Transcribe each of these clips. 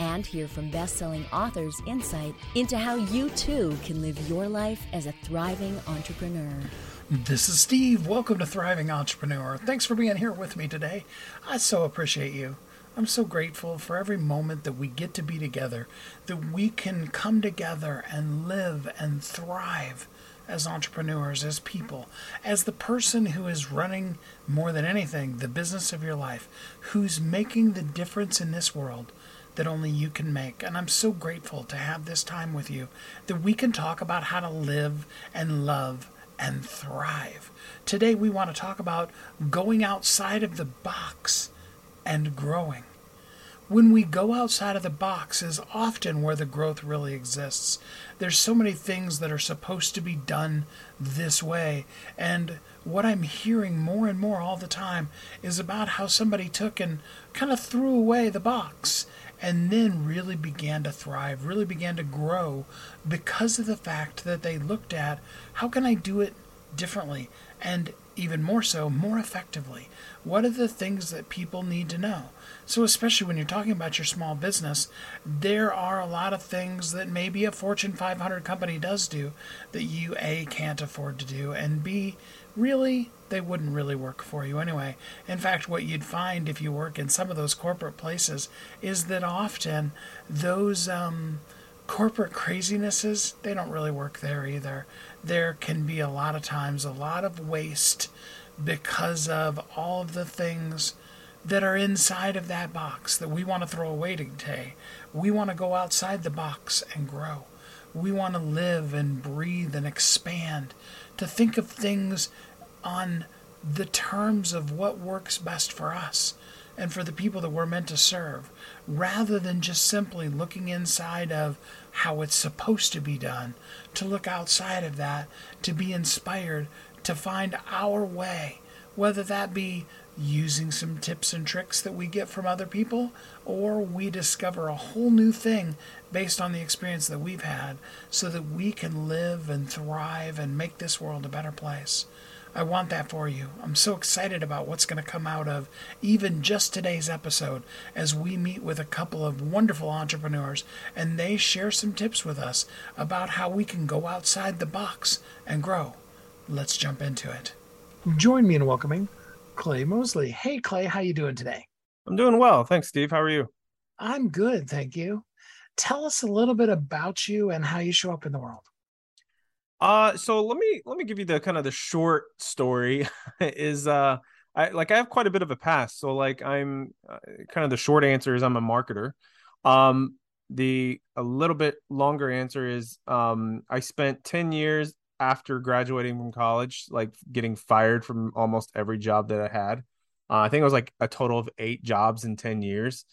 And hear from best selling authors' insight into how you too can live your life as a thriving entrepreneur. This is Steve. Welcome to Thriving Entrepreneur. Thanks for being here with me today. I so appreciate you. I'm so grateful for every moment that we get to be together, that we can come together and live and thrive as entrepreneurs, as people, as the person who is running more than anything the business of your life, who's making the difference in this world that only you can make. And I'm so grateful to have this time with you that we can talk about how to live and love and thrive. Today, we want to talk about going outside of the box and growing. When we go outside of the box is often where the growth really exists. There's so many things that are supposed to be done this way. And what I'm hearing more and more all the time is about how somebody took and kind of threw away the box and then really began to thrive, really began to grow because of the fact that they looked at how can I do it differently and even more so, more effectively. What are the things that people need to know? So, especially when you're talking about your small business, there are a lot of things that maybe a Fortune 500 company does do that you A, can't afford to do, and B, really, they wouldn't really work for you anyway. In fact, what you'd find if you work in some of those corporate places is that often those um, corporate crazinesses, they don't really work there either. There can be a lot of times a lot of waste because of all of the things that are inside of that box that we want to throw away today. We want to go outside the box and grow. We want to live and breathe and expand, to think of things on the terms of what works best for us and for the people that we're meant to serve, rather than just simply looking inside of how it's supposed to be done, to look outside of that, to be inspired, to find our way, whether that be using some tips and tricks that we get from other people, or we discover a whole new thing based on the experience that we've had so that we can live and thrive and make this world a better place. I want that for you. I'm so excited about what's going to come out of even just today's episode as we meet with a couple of wonderful entrepreneurs and they share some tips with us about how we can go outside the box and grow. Let's jump into it. Join me in welcoming Clay Mosley. Hey, Clay, how you doing today? I'm doing well. Thanks, Steve. How are you? I'm good, thank you. Tell us a little bit about you and how you show up in the world. Uh, so let me let me give you the kind of the short story. is uh, I like I have quite a bit of a past. So like I'm uh, kind of the short answer is I'm a marketer. Um, the a little bit longer answer is um, I spent ten years after graduating from college, like getting fired from almost every job that I had. Uh, I think it was like a total of eight jobs in 10 years.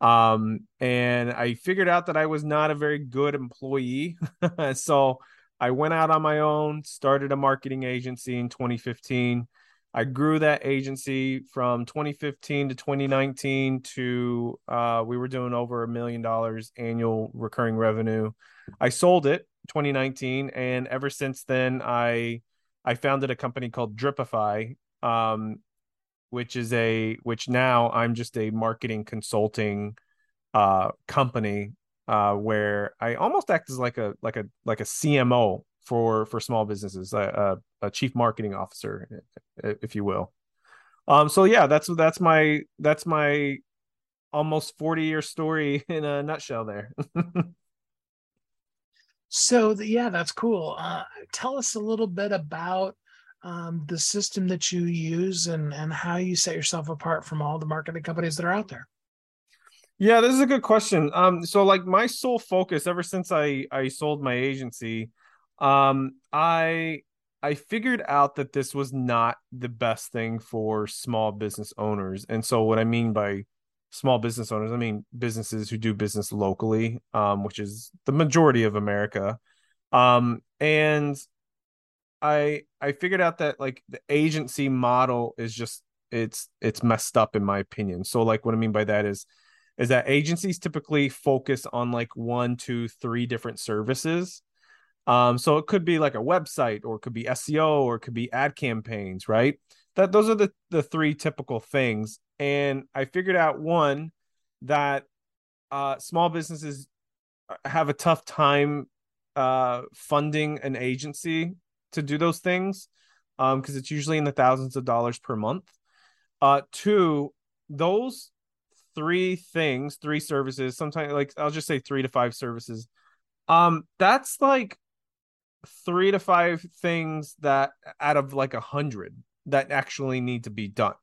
Um, and I figured out that I was not a very good employee. so I went out on my own, started a marketing agency in 2015. I grew that agency from 2015 to 2019 to uh, we were doing over a million dollars annual recurring revenue. I sold it 2019, and ever since then, I I founded a company called Dripify, um, which is a which now I'm just a marketing consulting uh, company uh, where I almost act as like a like a like a CMO for for small businesses, a, a, a chief marketing officer, if you will. Um, so yeah, that's that's my that's my almost 40 year story in a nutshell there. So the, yeah, that's cool. Uh, tell us a little bit about um, the system that you use and and how you set yourself apart from all the marketing companies that are out there. Yeah, this is a good question. Um, so like my sole focus ever since I I sold my agency, um, I I figured out that this was not the best thing for small business owners. And so what I mean by small business owners, I mean businesses who do business locally, um, which is the majority of America. Um, and I I figured out that like the agency model is just it's it's messed up in my opinion. So like what I mean by that is is that agencies typically focus on like one, two, three different services. Um, so it could be like a website, or it could be SEO, or it could be ad campaigns, right? That those are the the three typical things. And I figured out one that uh, small businesses have a tough time uh, funding an agency to do those things because um, it's usually in the thousands of dollars per month. Uh, two, those three things, three services, sometimes like I'll just say three to five services. Um, that's like three to five things that out of like a hundred that actually need to be done.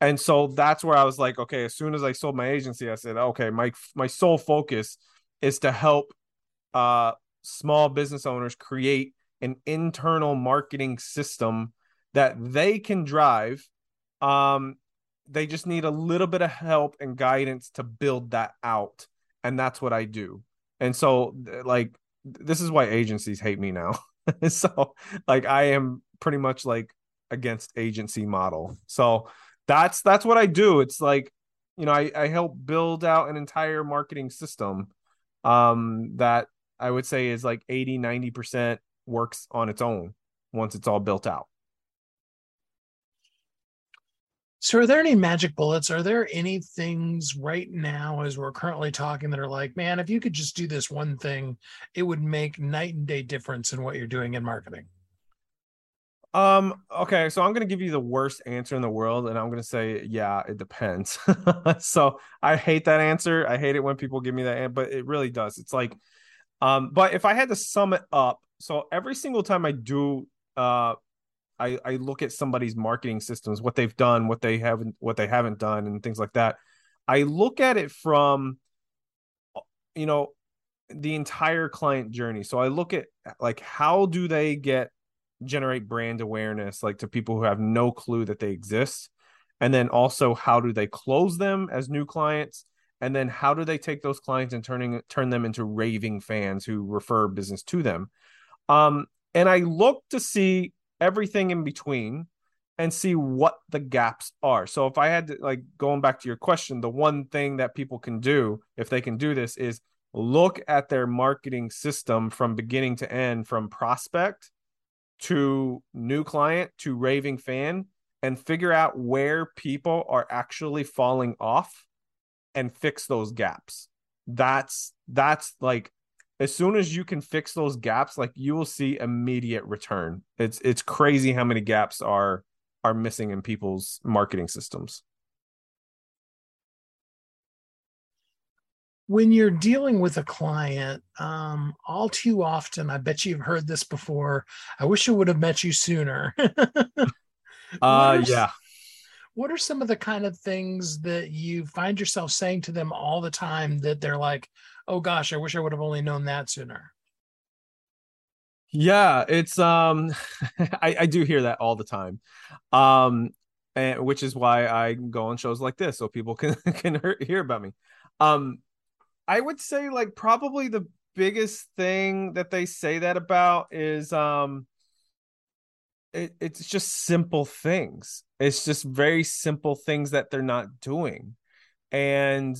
And so that's where I was like, okay, as soon as I sold my agency, I said, okay, my my sole focus is to help uh small business owners create an internal marketing system that they can drive. Um, they just need a little bit of help and guidance to build that out. And that's what I do. And so, like, this is why agencies hate me now. so, like, I am pretty much like against agency model. So, that's that's what I do. It's like, you know, I, I help build out an entire marketing system um that I would say is like 80, 90% works on its own once it's all built out. So, are there any magic bullets? Are there any things right now, as we're currently talking, that are like, man, if you could just do this one thing, it would make night and day difference in what you're doing in marketing? Um, okay, so I'm gonna give you the worst answer in the world, and I'm gonna say, yeah, it depends. so I hate that answer. I hate it when people give me that, but it really does. It's like, um, but if I had to sum it up, so every single time I do uh I, I look at somebody's marketing systems, what they've done, what they haven't what they haven't done and things like that. I look at it from you know the entire client journey. So I look at like how do they get generate brand awareness like to people who have no clue that they exist and then also how do they close them as new clients and then how do they take those clients and turning turn them into raving fans who refer business to them um, and I look to see everything in between and see what the gaps are. So if I had to like going back to your question, the one thing that people can do if they can do this is look at their marketing system from beginning to end from prospect to new client to raving fan and figure out where people are actually falling off and fix those gaps. That's that's like as soon as you can fix those gaps, like you will see immediate return. It's it's crazy how many gaps are are missing in people's marketing systems. When you're dealing with a client, um, all too often, I bet you've heard this before. I wish I would have met you sooner. uh, yeah. What are some of the kind of things that you find yourself saying to them all the time that they're like, oh gosh, I wish I would have only known that sooner. Yeah, it's um I, I do hear that all the time. Um and which is why I go on shows like this so people can can hear about me. Um I would say like probably the biggest thing that they say that about is um it, it's just simple things. It's just very simple things that they're not doing. And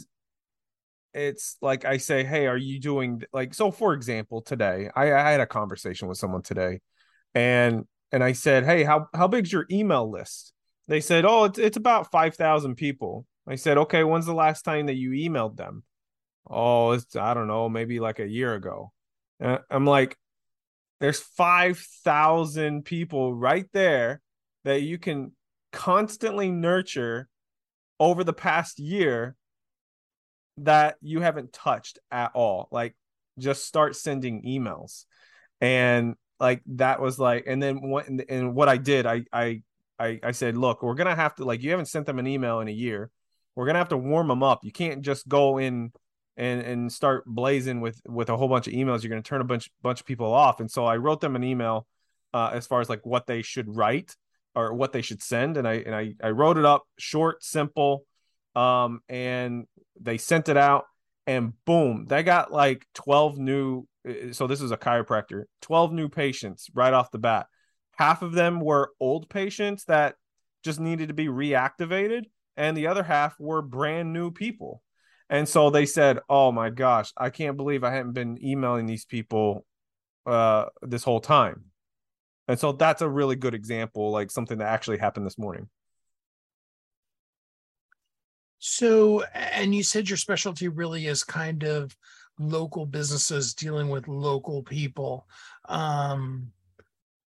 it's like I say, hey, are you doing like so? For example, today I, I had a conversation with someone today, and and I said, hey, how how big's your email list? They said, oh, it's it's about five thousand people. I said, okay, when's the last time that you emailed them? Oh, it's I don't know, maybe like a year ago. And I'm like, there's five thousand people right there that you can constantly nurture over the past year that you haven't touched at all. Like just start sending emails. And like that was like and then what and what I did, I I I, said, look, we're gonna have to like you haven't sent them an email in a year. We're gonna have to warm them up. You can't just go in and and start blazing with with a whole bunch of emails. You're gonna turn a bunch bunch of people off. And so I wrote them an email uh, as far as like what they should write or what they should send. And I and I I wrote it up short, simple, um, and they sent it out, and boom, they got like twelve new. Uh, so this is a chiropractor, twelve new patients right off the bat. Half of them were old patients that just needed to be reactivated, and the other half were brand new people. And so they said, "Oh my gosh, I can't believe I hadn't been emailing these people uh, this whole time." And so that's a really good example, like something that actually happened this morning. So, and you said your specialty really is kind of local businesses dealing with local people. Um,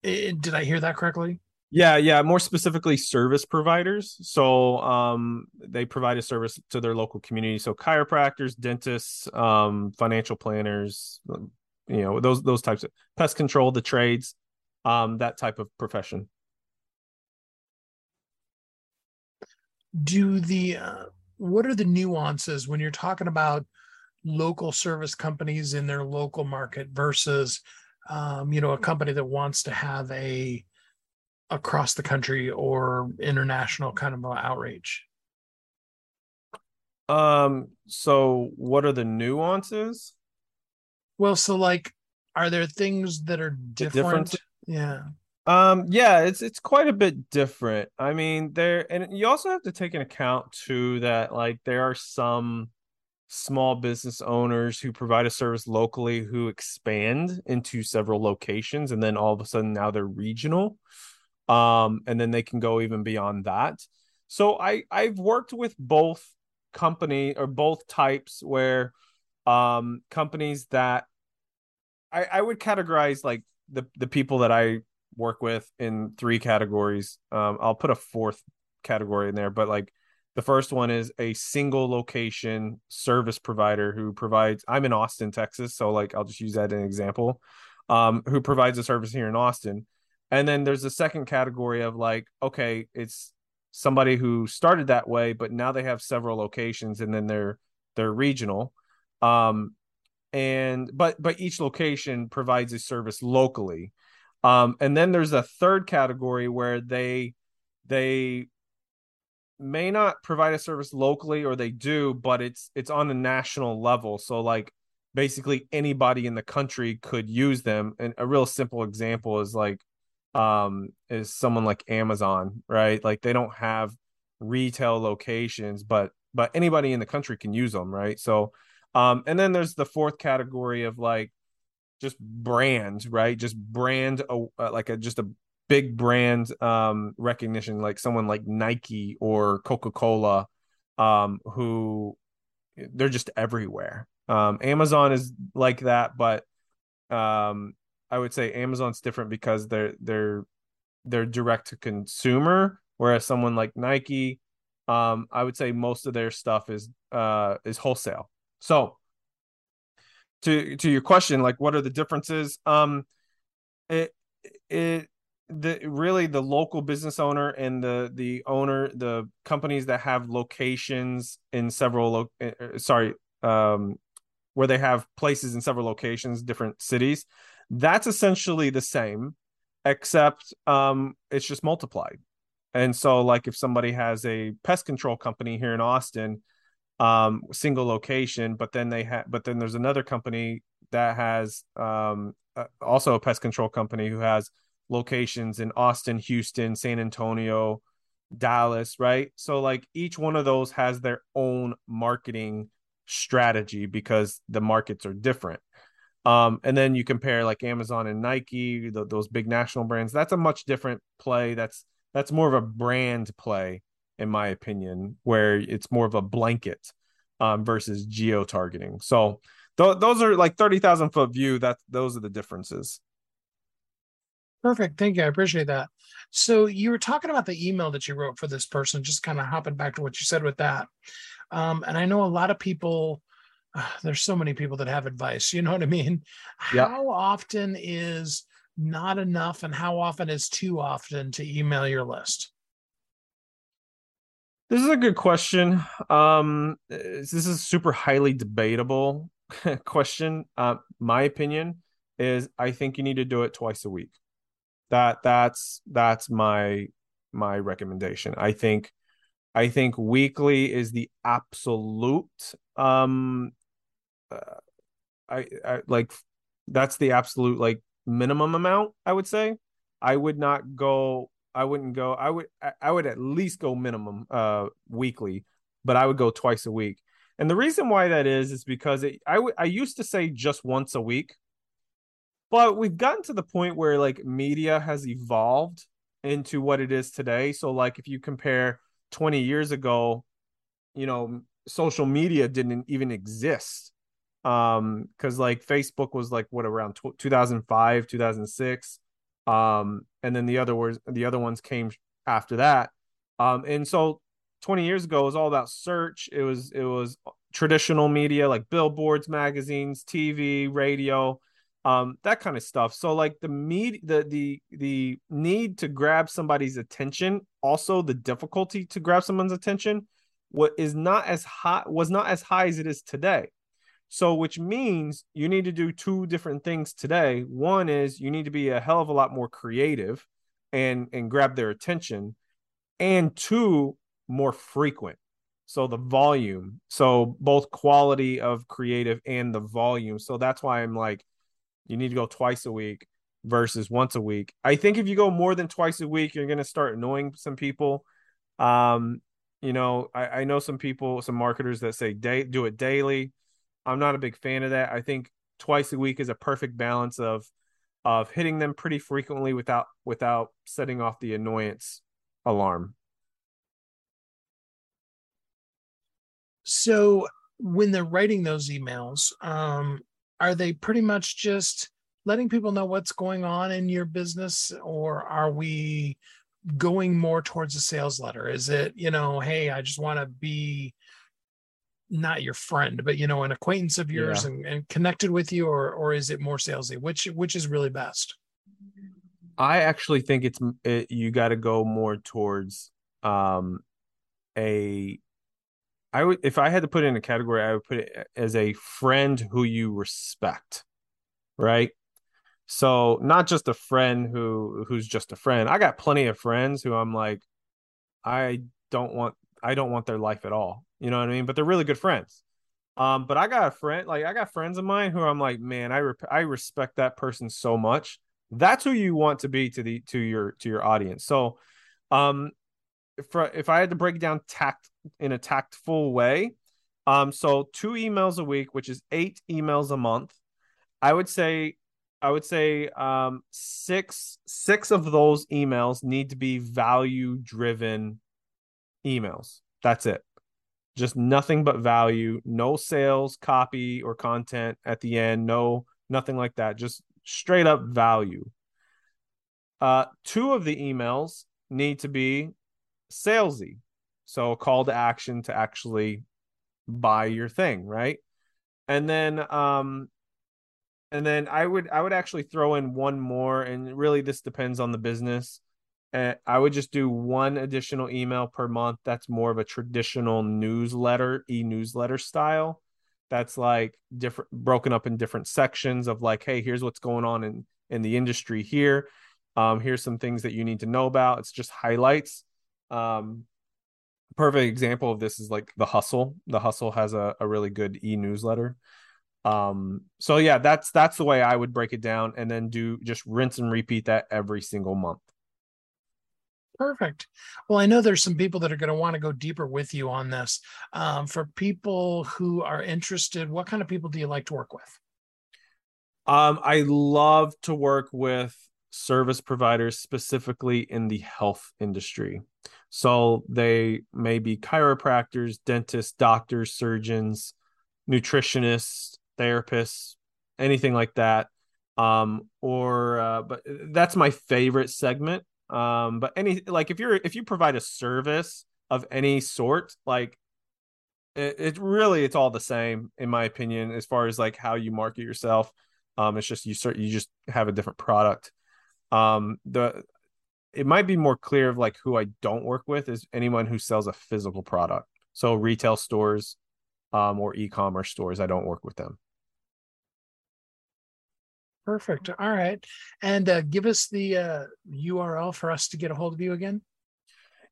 it, did I hear that correctly? Yeah, yeah, more specifically service providers. So um they provide a service to their local community. So chiropractors, dentists, um financial planners, um, you know, those those types of pest control, the trades, um that type of profession. Do the uh, what are the nuances when you're talking about local service companies in their local market versus um, you know a company that wants to have a across the country or international kind of outreach? Um so what are the nuances? Well so like are there things that are different, different? yeah um yeah it's it's quite a bit different. I mean there and you also have to take into account too that like there are some small business owners who provide a service locally who expand into several locations and then all of a sudden now they're regional um and then they can go even beyond that. So i i've worked with both company or both types where um companies that i i would categorize like the the people that i work with in three categories um i'll put a fourth category in there but like the first one is a single location service provider who provides, I'm in Austin, Texas. So, like, I'll just use that as an example, um, who provides a service here in Austin. And then there's a second category of like, okay, it's somebody who started that way, but now they have several locations and then they're, they're regional. Um, and, but, but each location provides a service locally. Um, and then there's a third category where they, they may not provide a service locally or they do but it's it's on a national level. So like basically anybody in the country could use them. And a real simple example is like um is someone like Amazon right? Like they don't have retail locations but but anybody in the country can use them right? So um and then there's the fourth category of like just brand right just brand uh, like a just a big brand um, recognition, like someone like Nike or Coca Cola, um, who they're just everywhere. Um, Amazon is like that, but um, I would say Amazon's different because they're they're they're direct to consumer, whereas someone like Nike, um, I would say most of their stuff is uh, is wholesale. So to to your question, like what are the differences? Um, it it the really the local business owner and the the owner the companies that have locations in several lo- uh, sorry um where they have places in several locations different cities that's essentially the same except um it's just multiplied and so like if somebody has a pest control company here in Austin um single location but then they have but then there's another company that has um uh, also a pest control company who has locations in Austin, Houston, San Antonio, Dallas, right? So like each one of those has their own marketing strategy because the markets are different. Um, and then you compare like Amazon and Nike, the, those big national brands. That's a much different play. That's that's more of a brand play, in my opinion, where it's more of a blanket um, versus geo targeting. So th- those are like thirty thousand foot view. That those are the differences. Perfect. Thank you. I appreciate that. So you were talking about the email that you wrote for this person, just kind of hopping back to what you said with that. Um, and I know a lot of people, uh, there's so many people that have advice. You know what I mean? Yeah. How often is not enough and how often is too often to email your list? This is a good question. Um, this is a super highly debatable question. Uh, my opinion is I think you need to do it twice a week that that's that's my my recommendation i think I think weekly is the absolute um uh, I, I like that's the absolute like minimum amount I would say. I would not go I wouldn't go I would I would at least go minimum uh weekly, but I would go twice a week. And the reason why that is is because it, I w- I used to say just once a week, but we've gotten to the point where like media has evolved into what it is today. So like if you compare 20 years ago, you know, social media didn't even exist. Um cuz like Facebook was like what around t- 2005, 2006. Um and then the other was the other ones came after that. Um and so 20 years ago it was all about search. It was it was traditional media like billboards, magazines, TV, radio, um, that kind of stuff. So like the need the the the need to grab somebody's attention, also the difficulty to grab someone's attention, what is not as high was not as high as it is today. So which means you need to do two different things today. One is you need to be a hell of a lot more creative and and grab their attention. And two, more frequent. So the volume. So both quality of creative and the volume. So that's why I'm like, you need to go twice a week versus once a week. I think if you go more than twice a week, you're gonna start annoying some people. Um, you know, I, I know some people, some marketers that say day do it daily. I'm not a big fan of that. I think twice a week is a perfect balance of of hitting them pretty frequently without without setting off the annoyance alarm. So when they're writing those emails, um, are they pretty much just letting people know what's going on in your business, or are we going more towards a sales letter? Is it, you know, hey, I just want to be not your friend, but you know, an acquaintance of yours yeah. and, and connected with you, or or is it more salesy? Which which is really best? I actually think it's it, you got to go more towards um a I would if I had to put it in a category, I would put it as a friend who you respect, right? So not just a friend who who's just a friend. I got plenty of friends who I'm like, I don't want I don't want their life at all. You know what I mean? But they're really good friends. Um, but I got a friend like I got friends of mine who I'm like, man, I I respect that person so much. That's who you want to be to the to your to your audience. So, um, if if I had to break down tact in a tactful way, um, so two emails a week, which is eight emails a month, I would say, I would say, um, six six of those emails need to be value driven emails. That's it. Just nothing but value, no sales, copy, or content at the end. No, nothing like that. Just straight up value. Uh, two of the emails need to be salesy. So call to action to actually buy your thing, right? And then um and then I would I would actually throw in one more and really this depends on the business. Uh, I would just do one additional email per month that's more of a traditional newsletter, e-newsletter style. That's like different broken up in different sections of like, hey, here's what's going on in in the industry here. Um, here's some things that you need to know about. It's just highlights um, perfect example of this is like the hustle. The hustle has a, a really good e-newsletter. Um, so yeah, that's that's the way I would break it down and then do just rinse and repeat that every single month. Perfect. Well, I know there's some people that are going to want to go deeper with you on this. Um, for people who are interested, what kind of people do you like to work with? Um, I love to work with service providers, specifically in the health industry. So they may be chiropractors, dentists, doctors, surgeons, nutritionists, therapists, anything like that. Um, or uh, but that's my favorite segment. Um, but any like if you're if you provide a service of any sort, like it, it really it's all the same in my opinion as far as like how you market yourself. Um, it's just you start you just have a different product. Um, the it might be more clear of like who I don't work with is anyone who sells a physical product. So retail stores um, or e-commerce stores, I don't work with them. Perfect. All right. And uh, give us the uh, URL for us to get a hold of you again.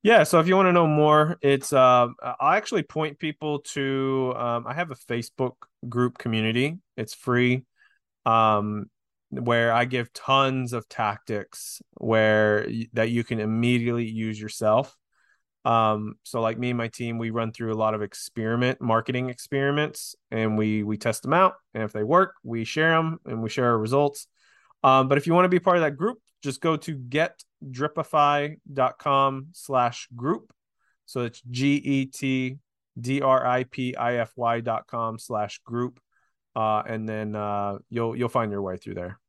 Yeah, so if you want to know more, it's uh, I actually point people to um, I have a Facebook group community. It's free, um, where I give tons of tactics where that you can immediately use yourself. Um, so like me and my team, we run through a lot of experiment marketing experiments, and we we test them out, and if they work, we share them and we share our results. Um, but if you want to be part of that group, just go to getdripify.com slash group. So it's G E T D R I P I F Y dot com slash group. Uh, and then uh, you'll you'll find your way through there.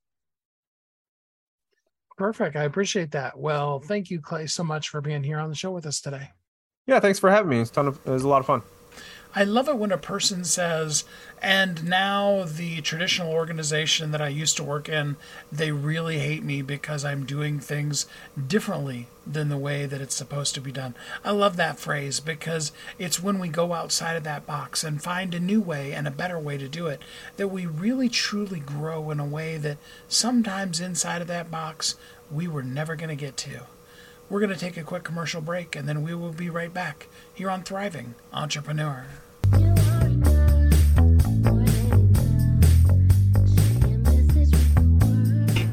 Perfect. I appreciate that. Well, thank you, Clay, so much for being here on the show with us today. Yeah, thanks for having me. It's ton of it was a lot of fun. I love it when a person says, and now the traditional organization that I used to work in, they really hate me because I'm doing things differently than the way that it's supposed to be done. I love that phrase because it's when we go outside of that box and find a new way and a better way to do it that we really truly grow in a way that sometimes inside of that box we were never going to get to. We're going to take a quick commercial break and then we will be right back here on Thriving Entrepreneur.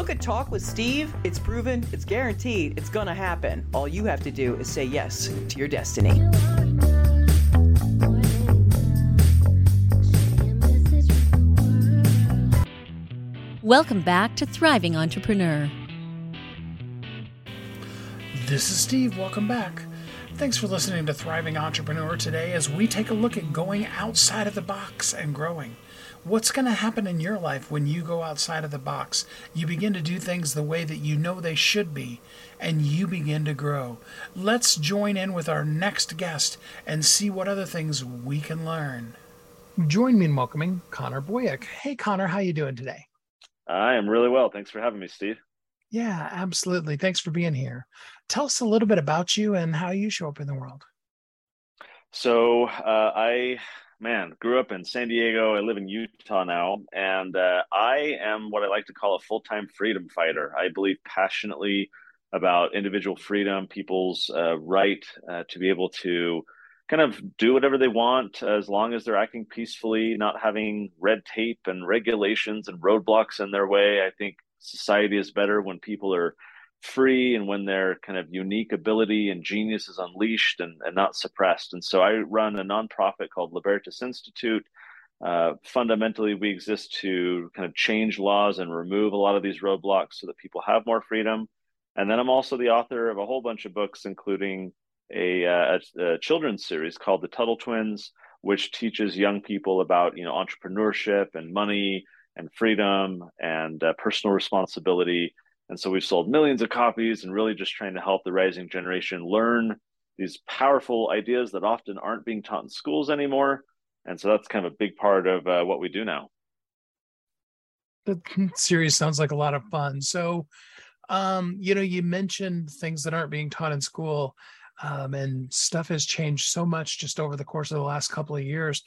Book a talk with Steve. It's proven, it's guaranteed, it's going to happen. All you have to do is say yes to your destiny. Welcome back to Thriving Entrepreneur. This is Steve. Welcome back. Thanks for listening to Thriving Entrepreneur today as we take a look at going outside of the box and growing. What's going to happen in your life when you go outside of the box? You begin to do things the way that you know they should be, and you begin to grow. Let's join in with our next guest and see what other things we can learn. Join me in welcoming Connor Boyack. Hey, Connor, how you doing today? I am really well. Thanks for having me, Steve. Yeah, absolutely. Thanks for being here. Tell us a little bit about you and how you show up in the world. So, uh, I man, grew up in San Diego. I live in Utah now, and uh, I am what I like to call a full time freedom fighter. I believe passionately about individual freedom, people's uh, right uh, to be able to kind of do whatever they want as long as they're acting peacefully, not having red tape and regulations and roadblocks in their way. I think society is better when people are free and when their kind of unique ability and genius is unleashed and, and not suppressed. And so I run a nonprofit called Libertas Institute. Uh, fundamentally, we exist to kind of change laws and remove a lot of these roadblocks so that people have more freedom. And then I'm also the author of a whole bunch of books, including a, uh, a, a children's series called The Tuttle Twins, which teaches young people about you know entrepreneurship and money and freedom and uh, personal responsibility and so we've sold millions of copies and really just trying to help the rising generation learn these powerful ideas that often aren't being taught in schools anymore. And so that's kind of a big part of uh, what we do now. The series sounds like a lot of fun. So, um, you know, you mentioned things that aren't being taught in school, um, and stuff has changed so much just over the course of the last couple of years.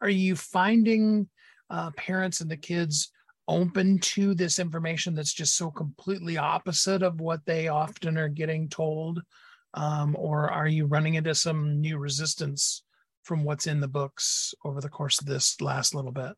Are you finding uh, parents and the kids open to this information that's just so completely opposite of what they often are getting told? Um, or are you running into some new resistance from what's in the books over the course of this last little bit?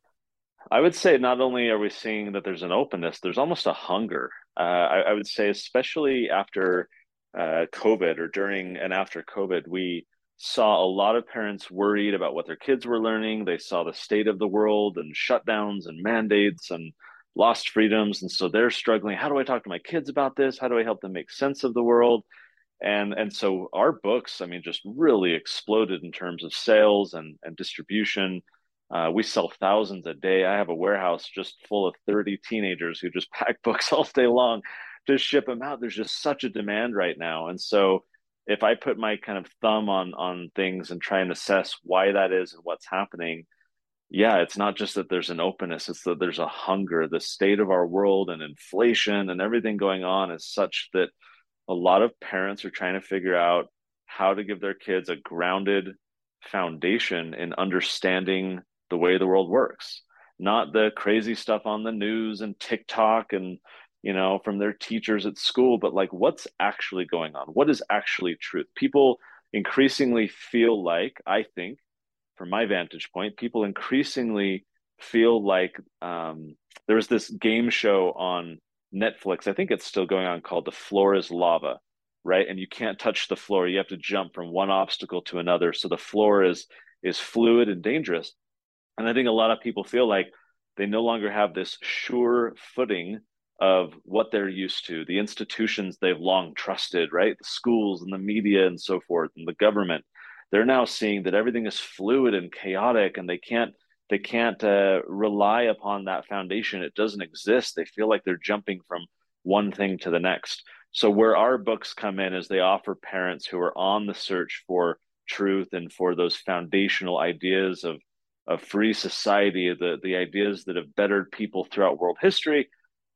I would say not only are we seeing that there's an openness, there's almost a hunger. Uh, I, I, would say, especially after uh, COVID or during and after COVID, we saw a lot of parents worried about what their kids were learning. They saw the state of the world and shutdowns and mandates and lost freedoms. And so they're struggling. How do I talk to my kids about this? How do I help them make sense of the world? And and so our books, I mean, just really exploded in terms of sales and, and distribution. Uh, we sell thousands a day. I have a warehouse just full of 30 teenagers who just pack books all day long to ship them out. There's just such a demand right now. And so if I put my kind of thumb on on things and try and assess why that is and what's happening, yeah, it's not just that there's an openness, it's that there's a hunger. The state of our world and inflation and everything going on is such that a lot of parents are trying to figure out how to give their kids a grounded foundation in understanding the way the world works, not the crazy stuff on the news and TikTok and you know, from their teachers at school, but like what's actually going on? What is actually truth? People increasingly feel like, I think, from my vantage point, people increasingly feel like um, there was this game show on Netflix. I think it's still going on called The Floor is Lava, right? And you can't touch the floor. You have to jump from one obstacle to another. So the floor is is fluid and dangerous. And I think a lot of people feel like they no longer have this sure footing of what they're used to, the institutions they've long trusted, right? The schools and the media and so forth, and the government. They're now seeing that everything is fluid and chaotic, and they can't they can't uh, rely upon that foundation. It doesn't exist. They feel like they're jumping from one thing to the next. So where our books come in is they offer parents who are on the search for truth and for those foundational ideas of of free society, the the ideas that have bettered people throughout world history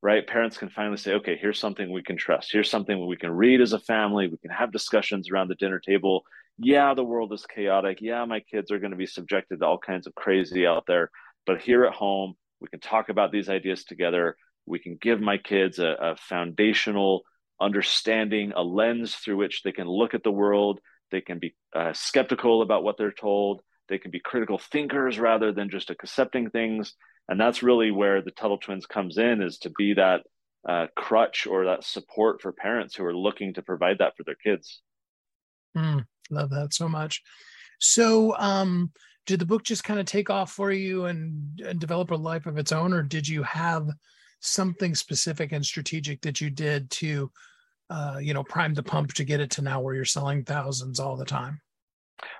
right? Parents can finally say, okay, here's something we can trust. Here's something we can read as a family. We can have discussions around the dinner table. Yeah, the world is chaotic. Yeah, my kids are going to be subjected to all kinds of crazy out there. But here at home, we can talk about these ideas together. We can give my kids a, a foundational understanding, a lens through which they can look at the world. They can be uh, skeptical about what they're told. They can be critical thinkers rather than just accepting things and that's really where the Tuttle Twins comes in is to be that uh, crutch or that support for parents who are looking to provide that for their kids. Mm, love that so much. So, um, did the book just kind of take off for you and, and develop a life of its own, or did you have something specific and strategic that you did to, uh, you know, prime the pump to get it to now where you're selling thousands all the time?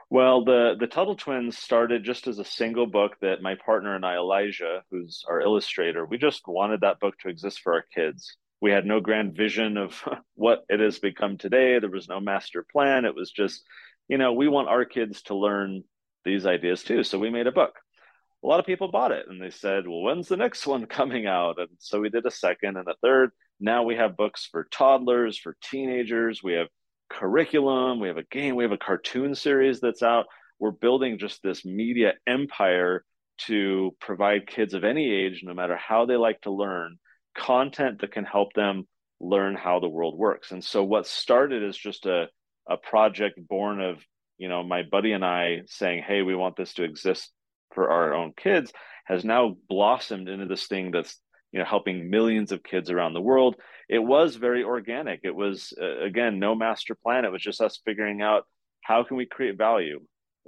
Well, the the Tuttle Twins started just as a single book that my partner and I, Elijah, who's our illustrator, we just wanted that book to exist for our kids. We had no grand vision of what it has become today. There was no master plan. It was just, you know, we want our kids to learn these ideas too. So we made a book. A lot of people bought it and they said, well, when's the next one coming out? And so we did a second and a third. Now we have books for toddlers, for teenagers. We have curriculum, we have a game, we have a cartoon series that's out. We're building just this media empire to provide kids of any age, no matter how they like to learn, content that can help them learn how the world works. And so what started as just a, a project born of, you know, my buddy and I saying, hey, we want this to exist for our own kids has now blossomed into this thing that's you know helping millions of kids around the world. It was very organic. It was uh, again no master plan. It was just us figuring out how can we create value?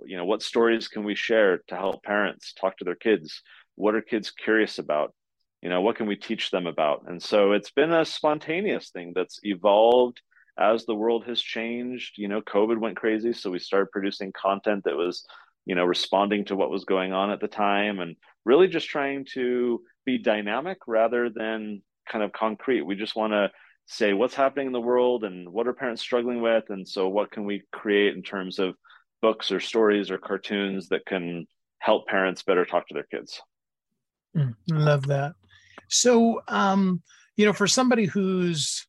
You know what stories can we share to help parents talk to their kids? What are kids curious about? You know what can we teach them about? And so it's been a spontaneous thing that's evolved as the world has changed. You know covid went crazy so we started producing content that was you know responding to what was going on at the time and really just trying to be dynamic rather than kind of concrete. We just want to say what's happening in the world and what are parents struggling with. And so, what can we create in terms of books or stories or cartoons that can help parents better talk to their kids? Mm, love that. So, um, you know, for somebody who's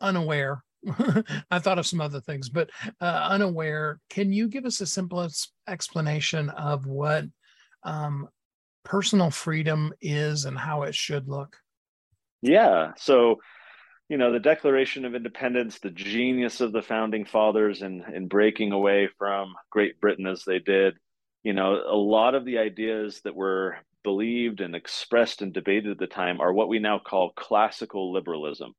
unaware, I thought of some other things, but uh, unaware, can you give us a simple explanation of what um, personal freedom is and how it should look? Yeah. So, you know, the Declaration of Independence, the genius of the founding fathers in, in breaking away from Great Britain as they did, you know, a lot of the ideas that were believed and expressed and debated at the time are what we now call classical liberalism.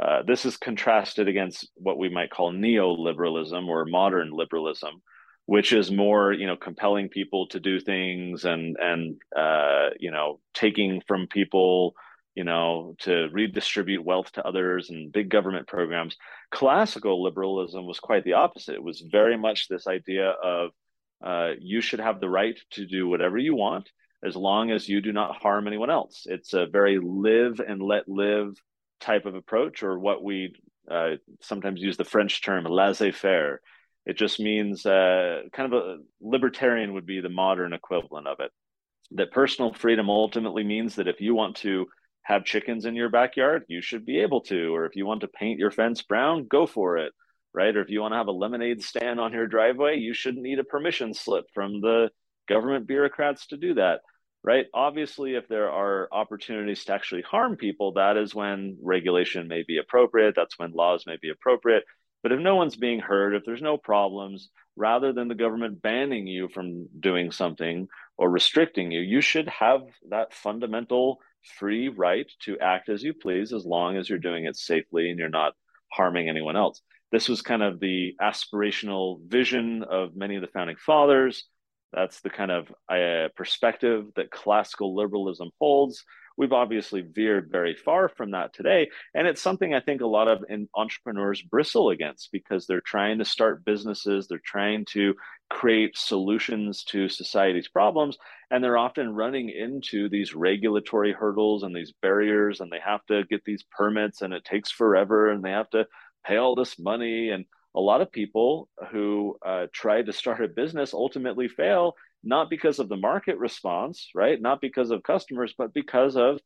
Uh, this is contrasted against what we might call neoliberalism or modern liberalism, which is more, you know, compelling people to do things and and uh, you know taking from people, you know, to redistribute wealth to others and big government programs. Classical liberalism was quite the opposite. It was very much this idea of uh, you should have the right to do whatever you want as long as you do not harm anyone else. It's a very live and let live type of approach, or what we uh, sometimes use the French term laissez faire. It just means uh, kind of a libertarian would be the modern equivalent of it. That personal freedom ultimately means that if you want to have chickens in your backyard, you should be able to. Or if you want to paint your fence brown, go for it. Right. Or if you want to have a lemonade stand on your driveway, you shouldn't need a permission slip from the government bureaucrats to do that right? Obviously, if there are opportunities to actually harm people, that is when regulation may be appropriate. That's when laws may be appropriate. But if no one's being hurt, if there's no problems, rather than the government banning you from doing something or restricting you, you should have that fundamental free right to act as you please as long as you're doing it safely and you're not harming anyone else. This was kind of the aspirational vision of many of the founding fathers. That's the kind of uh, perspective that classical liberalism holds. We've obviously veered very far from that today. And it's something I think a lot of entrepreneurs bristle against because they're trying to start businesses, they're trying to create solutions to society's problems. And they're often running into these regulatory hurdles and these barriers, and they have to get these permits, and it takes forever, and they have to pay all this money. And a lot of people who uh, try to start a business ultimately fail not because of the market response right? Not because of customers but because of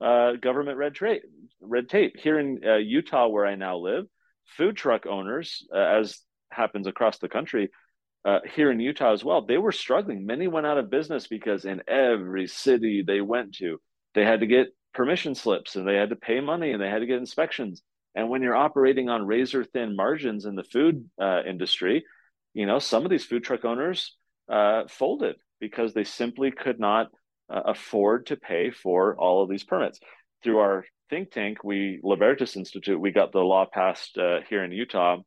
uh, government red, tra- red tape. Here in uh, utah where i now live food truck owners uh, as happens across the country uh, here in utah as well they were struggling. Many went out of business because in every city they went to they had to get permission slips and they had to pay money and they had to get inspections. And when you're operating on razor thin margins in the food uh, industry, you know, some of these food truck owners uh, folded because they simply could not uh, afford to pay for all of these permits. Through our think tank, we Libertas Institute, we got the law passed uh, here in Utah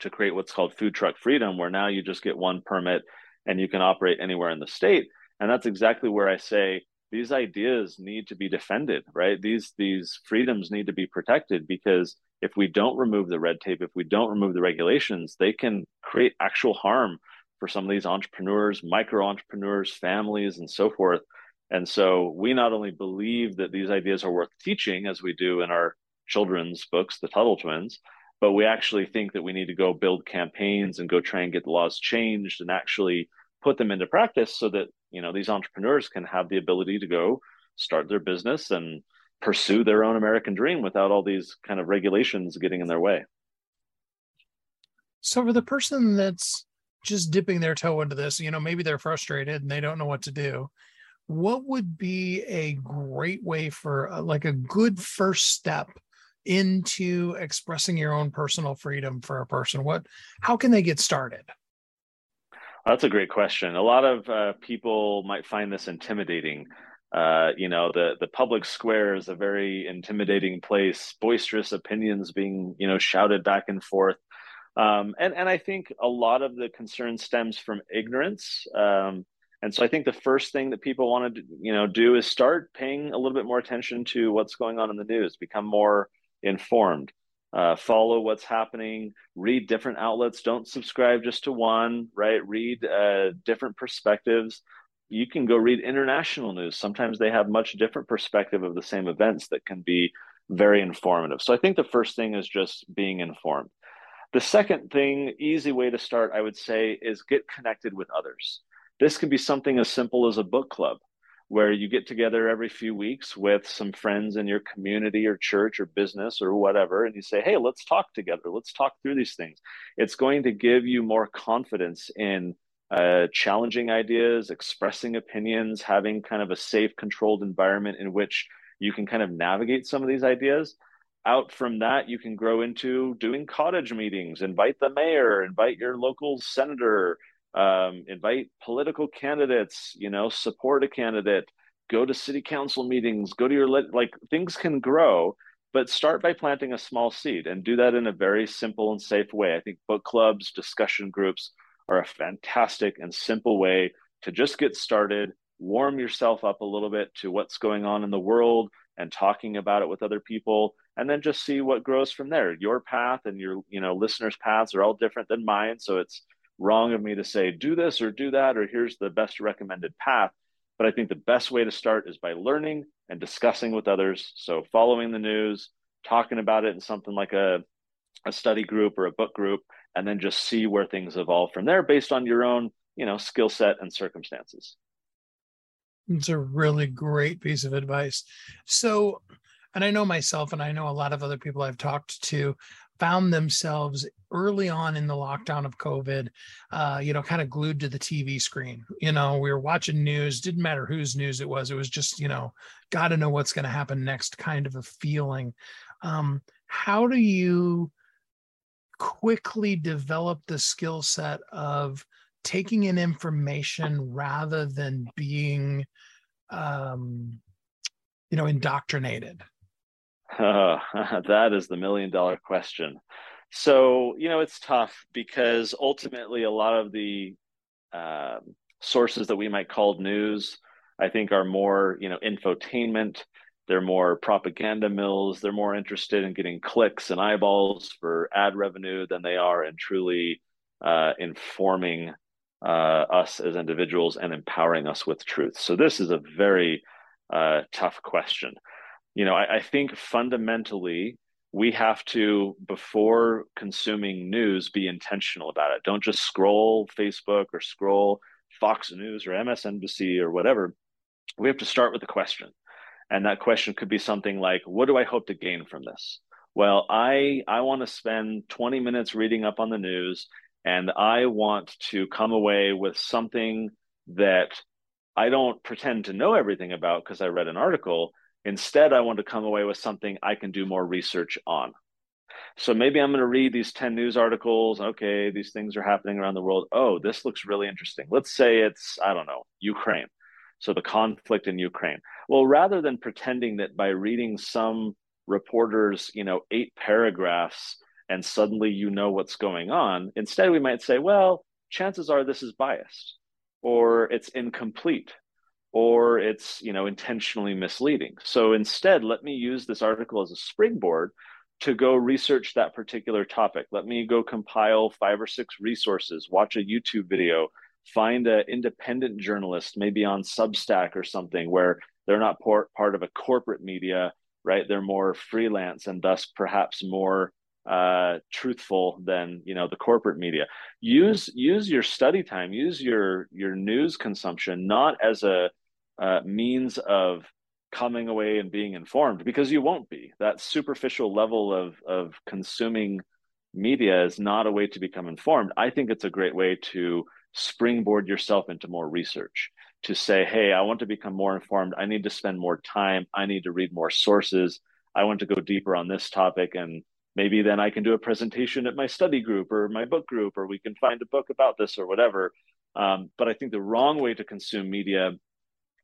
to create what's called food truck freedom, where now you just get one permit and you can operate anywhere in the state. And that's exactly where I say these ideas need to be defended right these these freedoms need to be protected because if we don't remove the red tape if we don't remove the regulations they can create actual harm for some of these entrepreneurs micro entrepreneurs families and so forth and so we not only believe that these ideas are worth teaching as we do in our children's books the tuttle twins but we actually think that we need to go build campaigns and go try and get the laws changed and actually put them into practice so that you know these entrepreneurs can have the ability to go start their business and pursue their own American dream without all these kind of regulations getting in their way. So for the person that's just dipping their toe into this, you know, maybe they're frustrated and they don't know what to do. What would be a great way for uh, like a good first step into expressing your own personal freedom for a person? What how can they get started? That's a great question. A lot of uh, people might find this intimidating. Uh, you know, the the public square is a very intimidating place. Boisterous opinions being you know shouted back and forth, um, and and I think a lot of the concern stems from ignorance. Um, and so I think the first thing that people want to you know do is start paying a little bit more attention to what's going on in the news, become more informed uh, follow what's happening, read different outlets. Don't subscribe just to one, right? Read uh, different perspectives. You can go read international news. Sometimes they have much different perspective of the same events that can be very informative. So I think the first thing is just being informed. The second thing, easy way to start, I would say, is get connected with others. This could be something as simple as a book club where you get together every few weeks with some friends in your community or church or business or whatever, and you say, Hey, let's talk together. Let's talk through these things. It's going to give you more confidence in uh, challenging ideas, expressing opinions, having kind of a safe, controlled environment in which you can kind of navigate some of these ideas. Out from that, you can grow into doing cottage meetings, invite the mayor, invite your local senator, um, invite political candidates, you know, support a candidate, go to city council meetings, go to your, like things can grow, but start by planting a small seed and do that in a very simple and safe way. I think book clubs, discussion groups are a fantastic and simple way to just get started, warm yourself up a little bit to what's going on in the world and talking about it with other people and then just see what grows from there. Your path and your, you know, listeners' paths are all different than mine, so it's wrong of me to say do this or do that or here's the best recommended path. But I think the best way to start is by learning and discussing with others. So following the news, talking about it in something like a a study group or a book group and then just see where things evolve from there based on your own you know skill set and circumstances it's a really great piece of advice so and i know myself and i know a lot of other people i've talked to found themselves early on in the lockdown of covid uh, you know kind of glued to the tv screen you know we were watching news didn't matter whose news it was it was just you know got to know what's going to happen next kind of a feeling. Um, how do you quickly develop the skill set of taking in information rather than being um, you know indoctrinated uh, that is the million dollar question so you know it's tough because ultimately a lot of the uh, sources that we might call news i think are more you know infotainment they're more propaganda mills. They're more interested in getting clicks and eyeballs for ad revenue than they are in truly uh, informing uh, us as individuals and empowering us with truth. So this is a very uh, tough question. You know, I, I think fundamentally we have to, before consuming news, be intentional about it. Don't just scroll Facebook or scroll Fox News or MSNBC or whatever. We have to start with a question and that question could be something like what do i hope to gain from this well i i want to spend 20 minutes reading up on the news and i want to come away with something that i don't pretend to know everything about because i read an article instead i want to come away with something i can do more research on. So maybe i'm going to read these 10 news articles. Okay these things are happening around the world. Oh this looks really interesting. Let's say it's i don't know ukraine. So the conflict in Ukraine. Well, rather than pretending that by reading some reporter's, you know, eight paragraphs and suddenly you know what's going on, instead we might say, well, chances are this is biased or it's incomplete or it's, you know, intentionally misleading. So instead, let me use this article as a springboard to go research that particular topic. Let me go compile five or six resources, watch a YouTube video, find an independent journalist, maybe on Substack or something, where they're not part of a corporate media, right? They're more freelance and thus perhaps more uh, truthful than you know the corporate media. Use use your study time, use your your news consumption not as a uh, means of coming away and being informed because you won't be. That superficial level of of consuming media is not a way to become informed. I think it's a great way to springboard yourself into more research to say, hey, I want to become more informed. I need to spend more time. I need to read more sources. I want to go deeper on this topic. And maybe then I can do a presentation at my study group or my book group, or we can find a book about this or whatever. Um, but I think the wrong way to consume media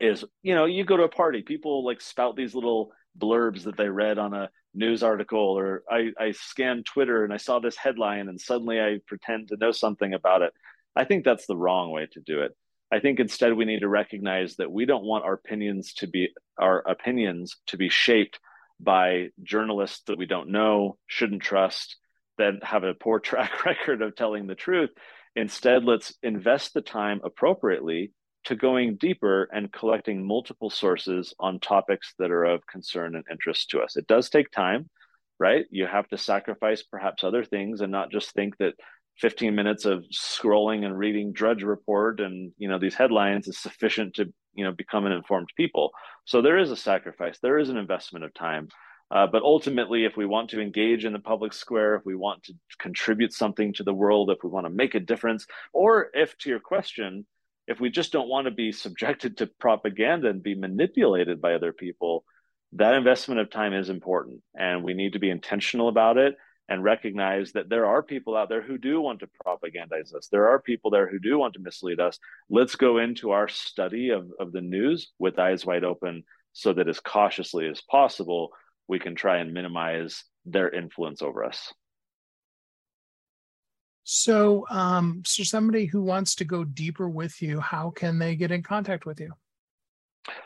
is, you know, you go to a party, people like spout these little blurbs that they read on a news article, or I, I scanned Twitter and I saw this headline and suddenly I pretend to know something about it. I think that's the wrong way to do it. I think instead we need to recognize that we don't want our opinions to be our opinions to be shaped by journalists that we don't know, shouldn't trust, that have a poor track record of telling the truth. Instead, let's invest the time appropriately to going deeper and collecting multiple sources on topics that are of concern and interest to us. It does take time, right? You have to sacrifice perhaps other things and not just think that 15 minutes of scrolling and reading drudge report and you know these headlines is sufficient to you know become an informed people so there is a sacrifice there is an investment of time uh, but ultimately if we want to engage in the public square if we want to contribute something to the world if we want to make a difference or if to your question if we just don't want to be subjected to propaganda and be manipulated by other people that investment of time is important and we need to be intentional about it and recognize that there are people out there who do want to propagandize us. There are people there who do want to mislead us. Let's go into our study of, of the news with eyes wide open so that as cautiously as possible, we can try and minimize their influence over us. So, um, so somebody who wants to go deeper with you, how can they get in contact with you?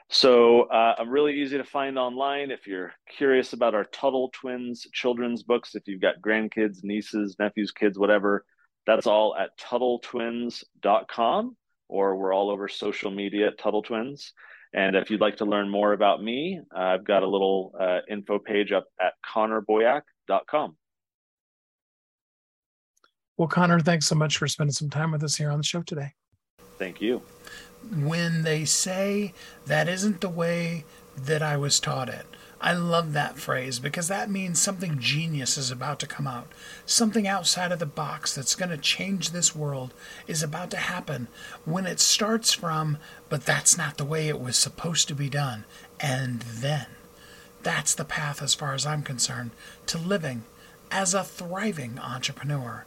So uh, I'm really easy to find online. If you're curious about our Tuttle Twins children's books, if you've got grandkids, nieces, nephews, kids, whatever, that's all at TuttleTwins.com, or we're all over social media at Tuttle Twins. And if you'd like to learn more about me, I've got a little uh, info page up at ConnorBoyack.com. Well, Connor, thanks so much for spending some time with us here on the show today. Thank you. When they say that isn't the way that I was taught it, I love that phrase because that means something genius is about to come out. Something outside of the box that's going to change this world is about to happen when it starts from, but that's not the way it was supposed to be done. And then, that's the path, as far as I'm concerned, to living as a thriving entrepreneur.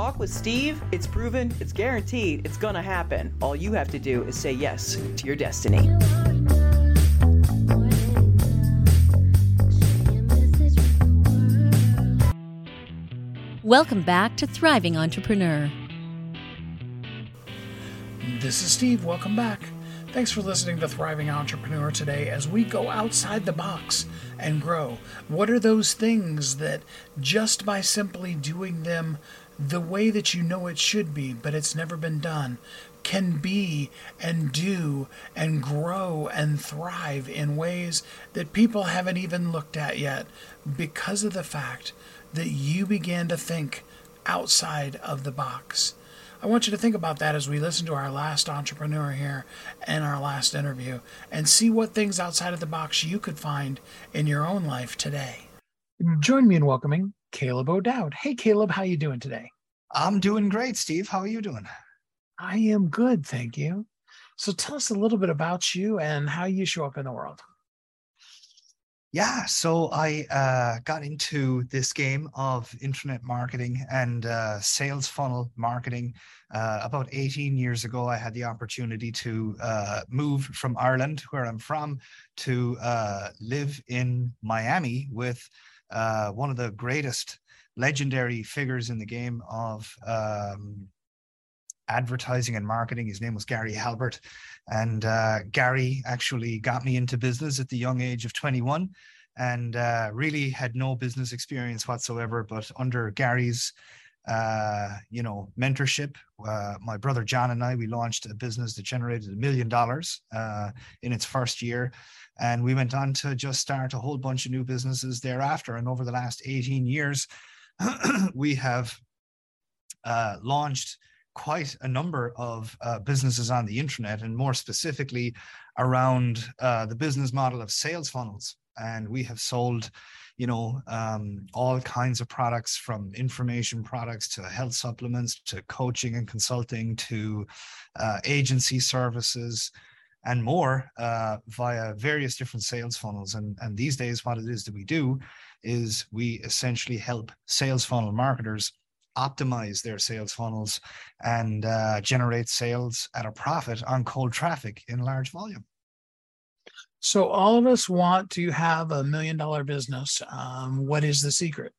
with Steve. It's proven, it's guaranteed, it's going to happen. All you have to do is say yes to your destiny. Welcome back to Thriving Entrepreneur. This is Steve. Welcome back. Thanks for listening to Thriving Entrepreneur today as we go outside the box and grow. What are those things that just by simply doing them the way that you know it should be, but it's never been done, can be and do and grow and thrive in ways that people haven't even looked at yet because of the fact that you began to think outside of the box. I want you to think about that as we listen to our last entrepreneur here and our last interview and see what things outside of the box you could find in your own life today. Join me in welcoming Caleb O'Dowd. Hey Caleb, how you doing today? I'm doing great, Steve. How are you doing? I am good, thank you. So tell us a little bit about you and how you show up in the world. Yeah, so I uh, got into this game of internet marketing and uh, sales funnel marketing uh, about 18 years ago. I had the opportunity to uh, move from Ireland, where I'm from, to uh, live in Miami with uh, one of the greatest legendary figures in the game of um, advertising and marketing. His name was Gary Halbert. And uh, Gary actually got me into business at the young age of 21 and uh, really had no business experience whatsoever. But under Gary's uh, you know, mentorship. Uh, my brother John and I, we launched a business that generated a million dollars uh, in its first year. And we went on to just start a whole bunch of new businesses thereafter. And over the last 18 years, we have uh, launched quite a number of uh, businesses on the internet, and more specifically around uh, the business model of sales funnels. And we have sold, you know, um, all kinds of products from information products to health supplements to coaching and consulting to uh, agency services and more uh, via various different sales funnels. And, and these days, what it is that we do is we essentially help sales funnel marketers optimize their sales funnels and uh, generate sales at a profit on cold traffic in large volume. So, all of us want to have a million dollar business. Um, what is the secret?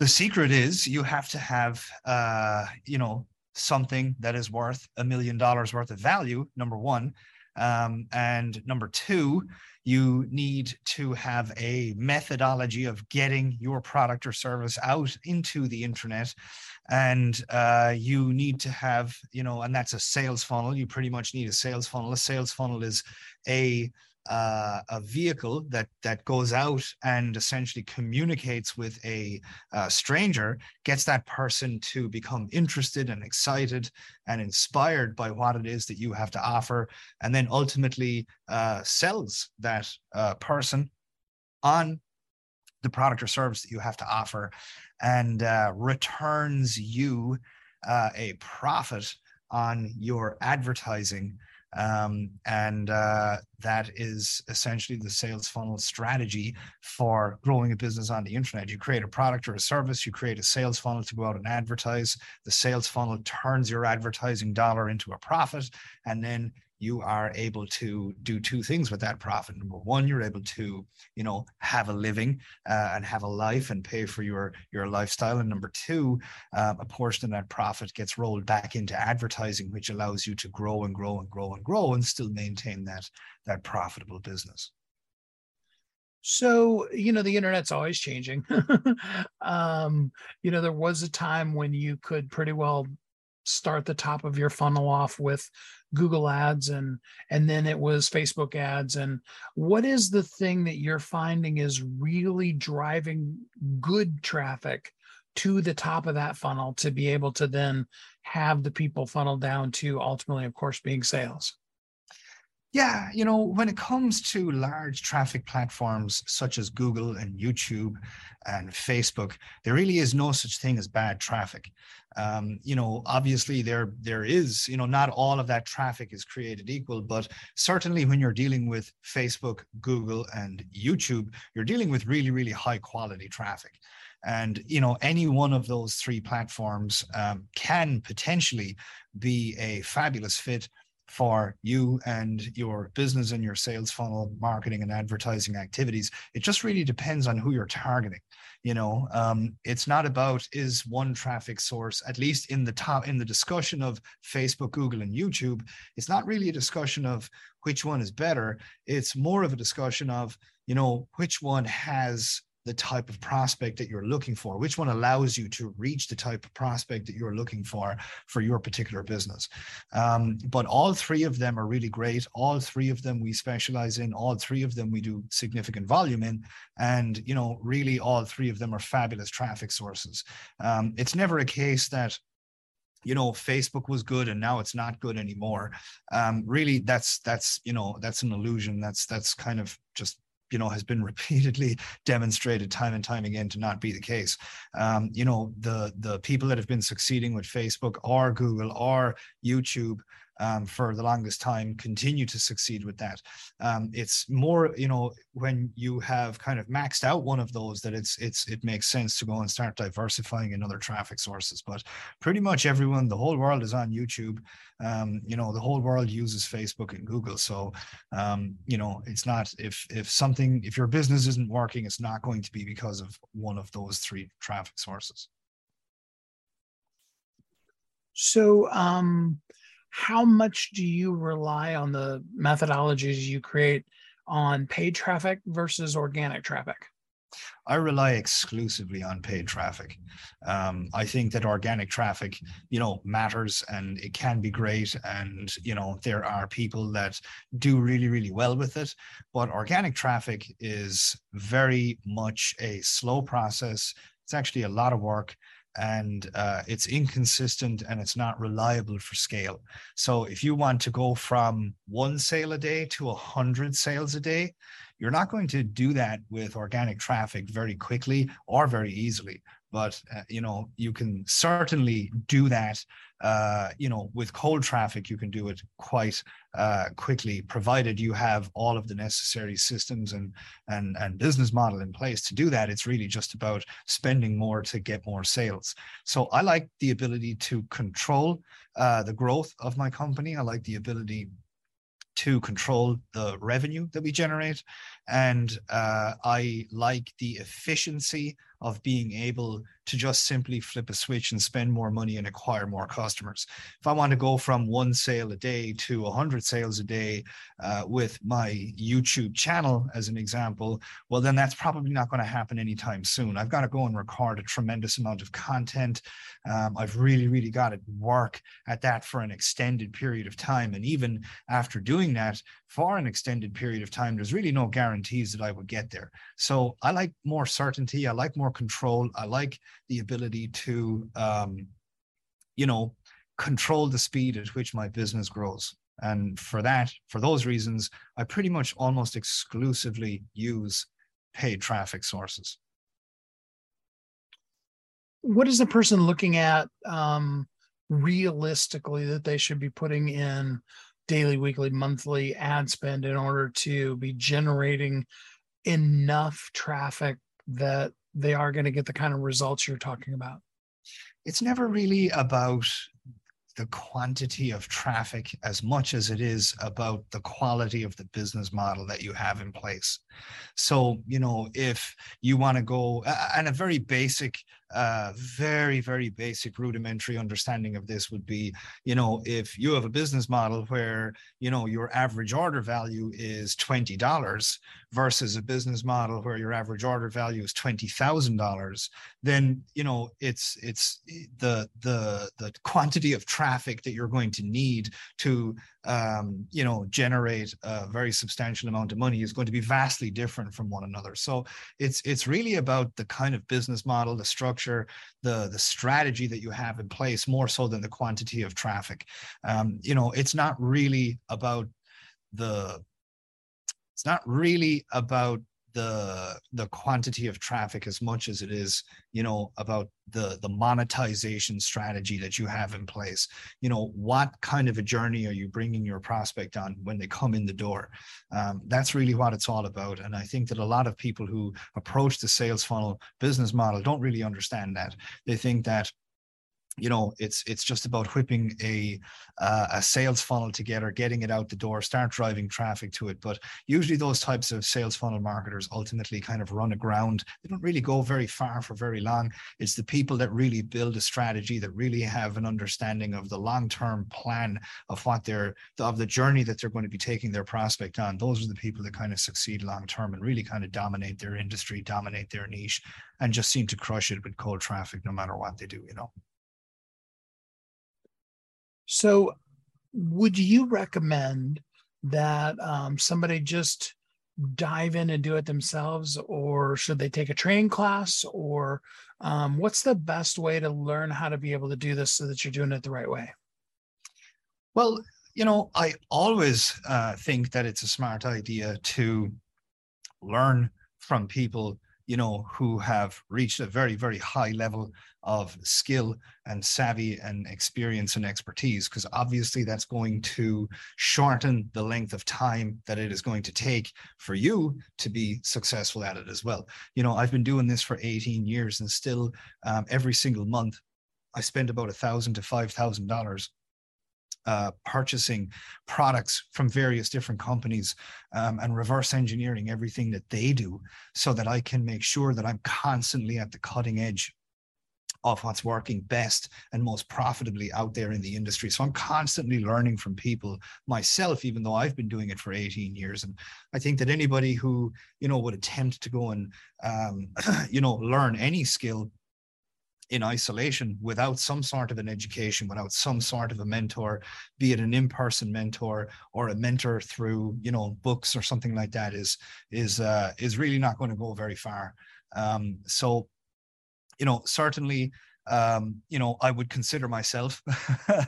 The secret is you have to have, uh, you know, something that is worth a million dollars worth of value. Number one, um, and number two, you need to have a methodology of getting your product or service out into the internet. And uh, you need to have you know and that's a sales funnel. You pretty much need a sales funnel. A sales funnel is a uh, a vehicle that that goes out and essentially communicates with a uh, stranger, gets that person to become interested and excited and inspired by what it is that you have to offer, and then ultimately uh, sells that uh, person on the product or service that you have to offer, and uh, returns you uh, a profit on your advertising um, and uh, that is essentially the sales funnel strategy for growing a business on the internet. You create a product or a service, you create a sales funnel to go out and advertise. The sales funnel turns your advertising dollar into a profit, and then you are able to do two things with that profit. Number one, you're able to, you know, have a living uh, and have a life and pay for your your lifestyle. And number two, uh, a portion of that profit gets rolled back into advertising, which allows you to grow and grow and grow and grow and still maintain that that profitable business. So, you know, the internet's always changing. um, you know, there was a time when you could pretty well start the top of your funnel off with Google ads and and then it was Facebook ads. And what is the thing that you're finding is really driving good traffic to the top of that funnel to be able to then have the people funnel down to ultimately of course being sales yeah, you know, when it comes to large traffic platforms such as Google and YouTube and Facebook, there really is no such thing as bad traffic. Um, you know, obviously there there is, you know, not all of that traffic is created equal, but certainly when you're dealing with Facebook, Google, and YouTube, you're dealing with really, really high quality traffic. And you know, any one of those three platforms um, can potentially be a fabulous fit for you and your business and your sales funnel marketing and advertising activities. It just really depends on who you're targeting you know? Um, it's not about is one traffic source at least in the top in the discussion of facebook google and youtube it's not really a discussion of which one is better. It's more of a discussion of you know which one has the type of prospect that you're looking for? Which one allows you to reach the type of prospect that you're looking for for your particular business? Um, but all three of them are really great. All three of them we specialize in. All three of them we do significant volume in. And you know really all three of them are fabulous traffic sources. Um, it's never a case that you know facebook was good and now it's not good anymore. Um really that's that's you know that's an illusion. That's that's kind of just you know has been repeatedly demonstrated time and time again to not be the case. Um, you know the the people that have been succeeding with facebook or google or youtube um, for the longest time continue to succeed with that. Um, it's more, you know, when you have kind of maxed out one of those that it's it's it makes sense to go and start diversifying in other traffic sources. But pretty much everyone, the whole world is on YouTube. Um, you know, the whole world uses Facebook and Google. So, um, you know, it's not if if something if your business isn't working, it's not going to be because of one of those three traffic sources. So, um, how much do you rely on the methodologies you create on paid traffic versus organic traffic? I rely exclusively on paid traffic. Um, I think that organic traffic, you know, matters and it can be great. And, you know, there are people that do really, really well with it. But organic traffic is very much a slow process. It's actually a lot of work and uh, it's inconsistent and it's not reliable for scale. So if you want to go from one sale a day to a hundred sales a day, you're not going to do that with organic traffic very quickly or very easily but uh, you know you can certainly do that uh, you know with cold traffic you can do it quite uh, quickly provided you have all of the necessary systems and and and business model in place to do that. It's really just about spending more to get more sales. So i like the ability to control uh, the growth of my company. I like the ability to control the revenue that we generate. And uh, I like the efficiency of being able to just simply flip a switch and spend more money and acquire more customers. If I want to go from one sale a day to 100 sales a day uh, with my YouTube channel, as an example, well, then that's probably not going to happen anytime soon. I've got to go and record a tremendous amount of content. Um, I've really, really got to work at that for an extended period of time. And even after doing that for an extended period of time, there's really no guarantees that I would get there. So I like more certainty. I like more control. I like the ability to, um, you know, control the speed at which my business grows. And for that, for those reasons, I pretty much almost exclusively use paid traffic sources. What is the person looking at um, realistically that they should be putting in daily, weekly, monthly ad spend in order to be generating enough traffic that they are going to get the kind of results you're talking about? It's never really about the quantity of traffic as much as it is about the quality of the business model that you have in place. So, you know, if you want to go, and a very basic uh, very, very basic rudimentary understanding of this would be, you know, if you have a business model where, you know, your average order value is $20 versus a business model where your average order value is $20,000, then, you know, it's, it's the, the, the quantity of traffic that you're going to need to um, you know, generate a very substantial amount of money is going to be vastly different from one another. So it's it's really about the kind of business model, the structure, the the strategy that you have in place, more so than the quantity of traffic. Um, you know, it's not really about the it's not really about the the quantity of traffic as much as it is you know about the the monetization strategy that you have in place. You know what kind of a journey are you bringing your prospect on when they come in the door? Um, that's really what it's all about and i think that a lot of people who approach the sales funnel business model don't really understand that. They think that you know it's it's just about whipping a uh, a sales funnel together getting it out the door start driving traffic to it. But usually those types of sales funnel marketers ultimately kind of run aground. They don't really go very far for very long. It's the people that really build a strategy that really have an understanding of the long-term plan of what they're of the journey that they're going to be taking their prospect on. Those are the people that kind of succeed long term and really kind of dominate their industry dominate their niche and just seem to crush it with cold traffic no matter what they do you know so, would you recommend that um, somebody just dive in and do it themselves, or should they take a training class, or um, what's the best way to learn how to be able to do this so that you're doing it the right way? Well, you know, I always uh, think that it's a smart idea to learn from people you know, who have reached a very, very high level of skill and savvy and experience and expertise, because obviously that's going to shorten the length of time that it is going to take for you to be successful at it as well. You know, I've been doing this for 18 years and still um, every single month I spend about a thousand to five thousand dollars uh, purchasing products from various different companies um, and reverse engineering everything that they do so that I can make sure that I'm constantly at the cutting edge of what's working best and most profitably out there in the industry. So I'm constantly learning from people myself, even though I've been doing it for 18 years. And I think that anybody who, you know, would attempt to go and, um, you know, learn any skill in isolation without some sort of an education, without some sort of a mentor, be it an in-person mentor or a mentor through, you know, books or something like that, is is uh, is really not going to go very far. Um, so, you know, certainly um, you know, I would consider myself, uh,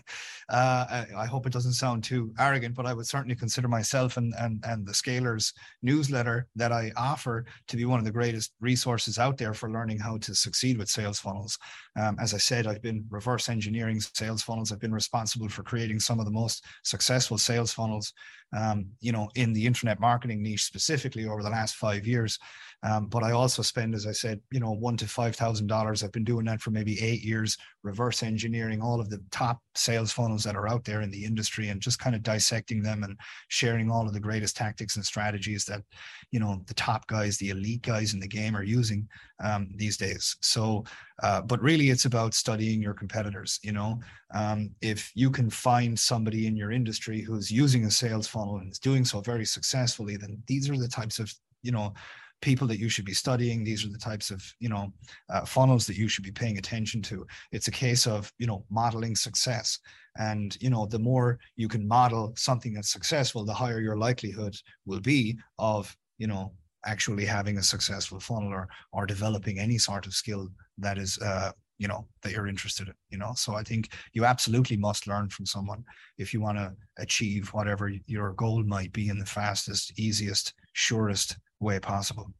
I, I, hope it doesn't sound too arrogant, but I would certainly consider myself and, and, and the Scalers newsletter that I offer to be one of the greatest resources out there for learning how to succeed with sales funnels. Um, as I said, I've been reverse engineering sales funnels. I've been responsible for creating some of the most successful sales funnels, um, you know, in the internet marketing niche specifically over the last five years. Um, but I also spend, as I said, you know, one to five thousand dollars. I've been doing that for maybe eight years, reverse engineering all of the top sales funnels that are out there in the industry, and just kind of dissecting them and sharing all of the greatest tactics and strategies that, you know, the top guys, the elite guys in the game are using um, these days. So, uh, but really, it's about studying your competitors. You know, um, if you can find somebody in your industry who's using a sales funnel and is doing so very successfully, then these are the types of you know people that you should be studying. These are the types of you know uh, funnels that you should be paying attention to. It's a case of you know modeling success. And you know the more you can model something that's successful the higher your likelihood will be of you know actually having a successful funnel or or developing any sort of skill that is uh, you know that you're interested in you know? So i think you absolutely must learn from someone if you want to achieve whatever your goal might be in the fastest easiest surest way possible.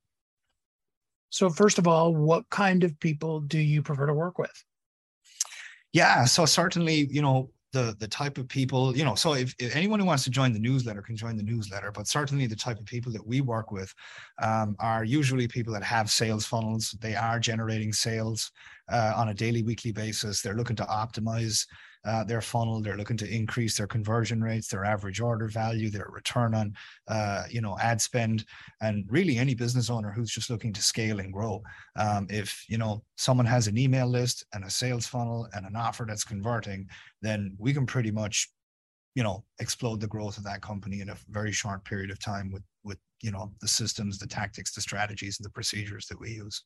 So, first of all, what kind of people do you prefer to work with? Yeah, so certainly, you know, the the type of people, you know, so if, if anyone who wants to join the newsletter can join the newsletter, but certainly the type of people that we work with um, are usually people that have sales funnels. They are generating sales uh, on a daily, weekly basis. They're looking to optimize uh, their funnel. They're looking to increase their conversion rates, their average order value, their return on, uh, you know, ad spend, and really any business owner who's just looking to scale and grow. Um, if you know someone has an email list and a sales funnel and an offer that's converting, then we can pretty much, you know, explode the growth of that company in a very short period of time with with you know the systems, the tactics, the strategies, and the procedures that we use.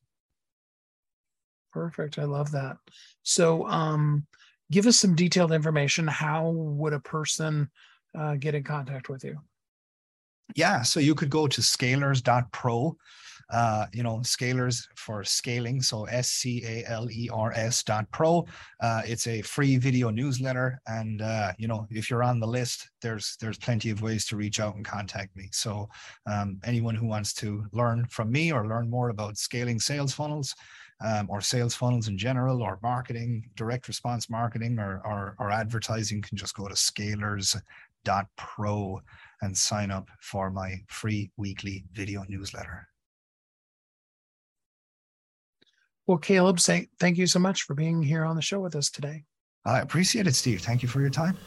Perfect. I love that. So, um, give us some detailed information. How would a person uh, get in contact with you? Yeah, so you could go to scalers.pro. Uh, you know, scalers for scaling. So S C A L E R S dot pro. Uh, it's a free video newsletter, and uh, you know, if you're on the list, there's there's plenty of ways to reach out and contact me. So um, anyone who wants to learn from me or learn more about scaling sales funnels, um, or sales funnels in general, or marketing, direct response marketing, or, or, or advertising, can just go to scalers.pro and sign up for my free weekly video newsletter. Well, Caleb, say, thank you so much for being here on the show with us today. I appreciate it, Steve. Thank you for your time.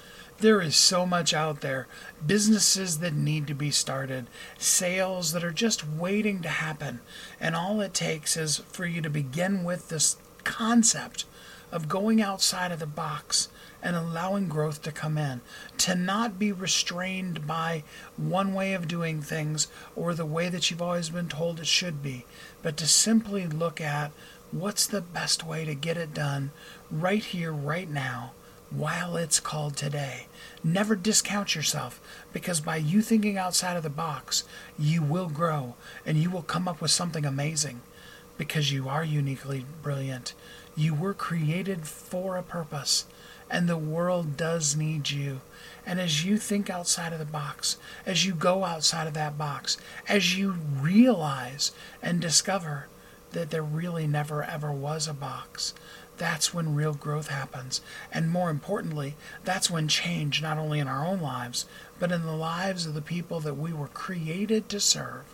There is so much out there. Businesses that need to be started, sales that are just waiting to happen. And all it takes is for you to begin with this concept of going outside of the box and allowing growth to come in, to not be restrained by one way of doing things or the way that you've always been told it should be, but to simply look at what's the best way to get it done right here, right now while it's called today. Never discount yourself because by you thinking outside of the box, you will grow and you will come up with something amazing because you are uniquely brilliant. You were created for a purpose and the world does need you. And as you think outside of the box, as you go outside of that box, as you realize and discover that there really never ever was a box, that's when real growth happens. And more importantly, that's when change, not only in our own lives, but in the lives of the people that we were created to serve,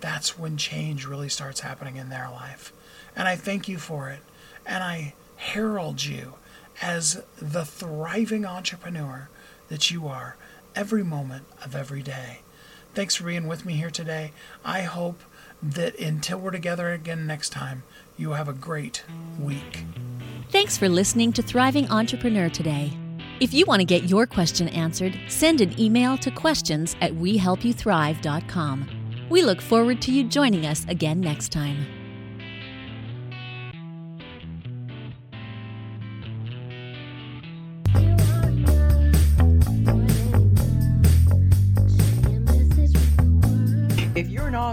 that's when change really starts happening in their life. And I thank you for it. And I herald you as the thriving entrepreneur that you are every moment of every day. Thanks for being with me here today. I hope that until we're together again next time, you have a great week. Thanks for listening to Thriving Entrepreneur today. If you want to get your question answered, send an email to questions at wehelpyouthrive.com. We look forward to you joining us again next time.